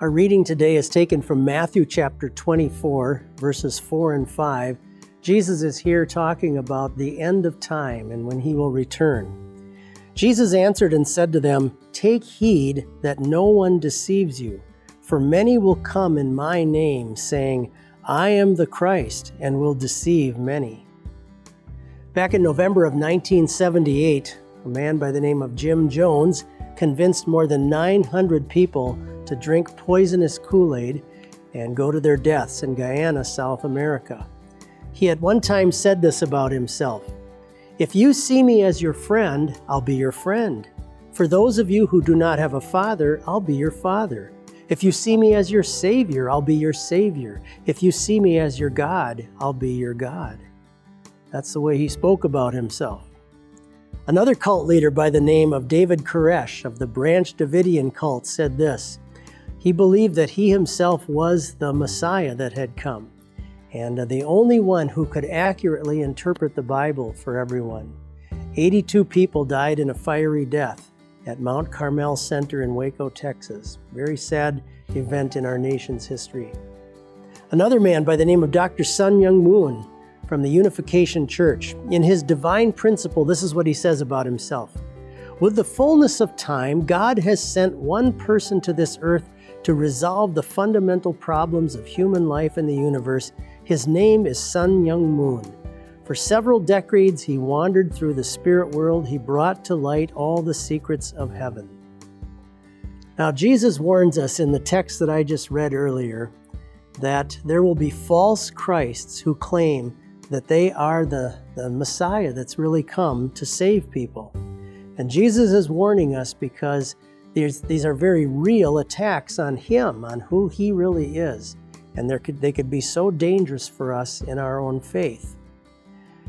Our reading today is taken from Matthew chapter 24, verses 4 and 5. Jesus is here talking about the end of time and when he will return. Jesus answered and said to them, Take heed that no one deceives you, for many will come in my name, saying, I am the Christ, and will deceive many. Back in November of 1978, a man by the name of Jim Jones convinced more than 900 people to drink poisonous Kool Aid and go to their deaths in Guyana, South America. He at one time said this about himself If you see me as your friend, I'll be your friend. For those of you who do not have a father, I'll be your father. If you see me as your Savior, I'll be your Savior. If you see me as your God, I'll be your God. That's the way he spoke about himself. Another cult leader by the name of David Koresh of the Branch Davidian cult said this He believed that he himself was the Messiah that had come, and the only one who could accurately interpret the Bible for everyone. 82 people died in a fiery death at Mount Carmel Center in Waco, Texas. Very sad event in our nation's history. Another man by the name of Dr. Sun Myung Moon from the Unification Church. In his divine principle, this is what he says about himself. With the fullness of time, God has sent one person to this earth to resolve the fundamental problems of human life in the universe. His name is Sun Myung Moon. For several decades, he wandered through the spirit world. He brought to light all the secrets of heaven. Now, Jesus warns us in the text that I just read earlier that there will be false Christs who claim that they are the, the Messiah that's really come to save people. And Jesus is warning us because these are very real attacks on Him, on who He really is. And could, they could be so dangerous for us in our own faith.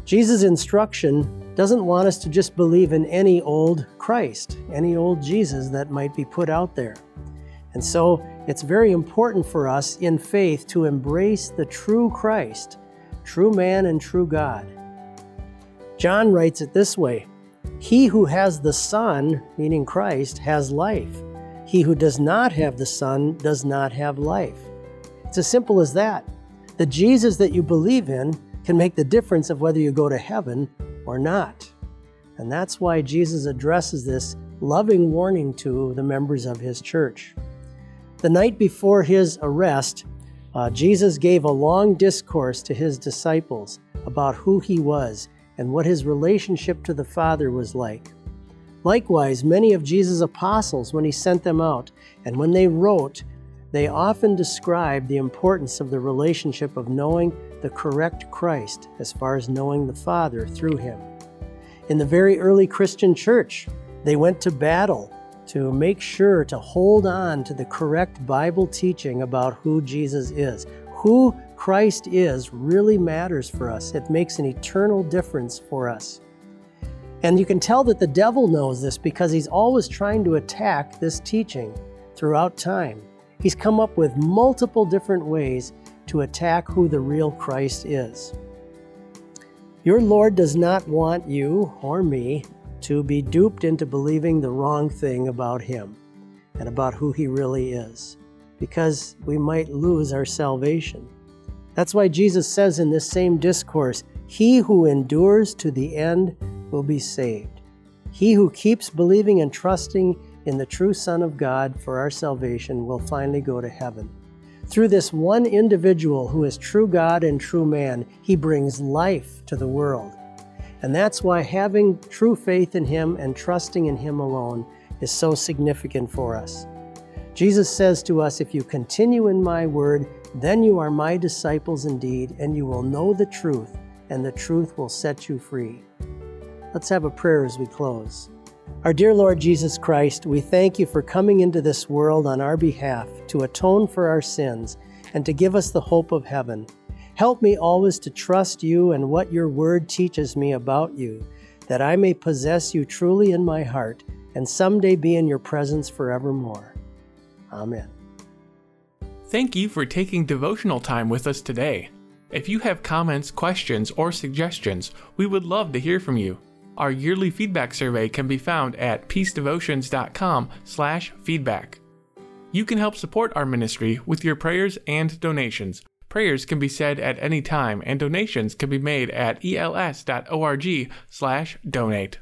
Jesus' instruction doesn't want us to just believe in any old Christ, any old Jesus that might be put out there. And so it's very important for us in faith to embrace the true Christ true man and true God. John writes it this way He who has the Son, meaning Christ, has life. He who does not have the Son does not have life. It's as simple as that. The Jesus that you believe in can make the difference of whether you go to heaven or not. And that's why Jesus addresses this loving warning to the members of his church. The night before his arrest, uh, Jesus gave a long discourse to his disciples about who he was and what his relationship to the Father was like. Likewise, many of Jesus' apostles, when he sent them out and when they wrote, they often described the importance of the relationship of knowing the correct Christ as far as knowing the Father through him. In the very early Christian church, they went to battle to make sure to hold on to the correct Bible teaching about who Jesus is. Who Christ is really matters for us, it makes an eternal difference for us. And you can tell that the devil knows this because he's always trying to attack this teaching throughout time. He's come up with multiple different ways to attack who the real Christ is. Your Lord does not want you or me to be duped into believing the wrong thing about Him and about who He really is, because we might lose our salvation. That's why Jesus says in this same discourse, He who endures to the end will be saved. He who keeps believing and trusting in the true Son of God for our salvation will finally go to heaven. Through this one individual who is true God and true man, he brings life to the world. And that's why having true faith in Him and trusting in Him alone is so significant for us. Jesus says to us, If you continue in my word, then you are my disciples indeed, and you will know the truth, and the truth will set you free. Let's have a prayer as we close. Our dear Lord Jesus Christ, we thank you for coming into this world on our behalf to atone for our sins and to give us the hope of heaven. Help me always to trust you and what your word teaches me about you, that I may possess you truly in my heart and someday be in your presence forevermore. Amen. Thank you for taking devotional time with us today. If you have comments, questions, or suggestions, we would love to hear from you. Our yearly feedback survey can be found at peacedevotions.com/feedback. You can help support our ministry with your prayers and donations. Prayers can be said at any time, and donations can be made at els.org/donate.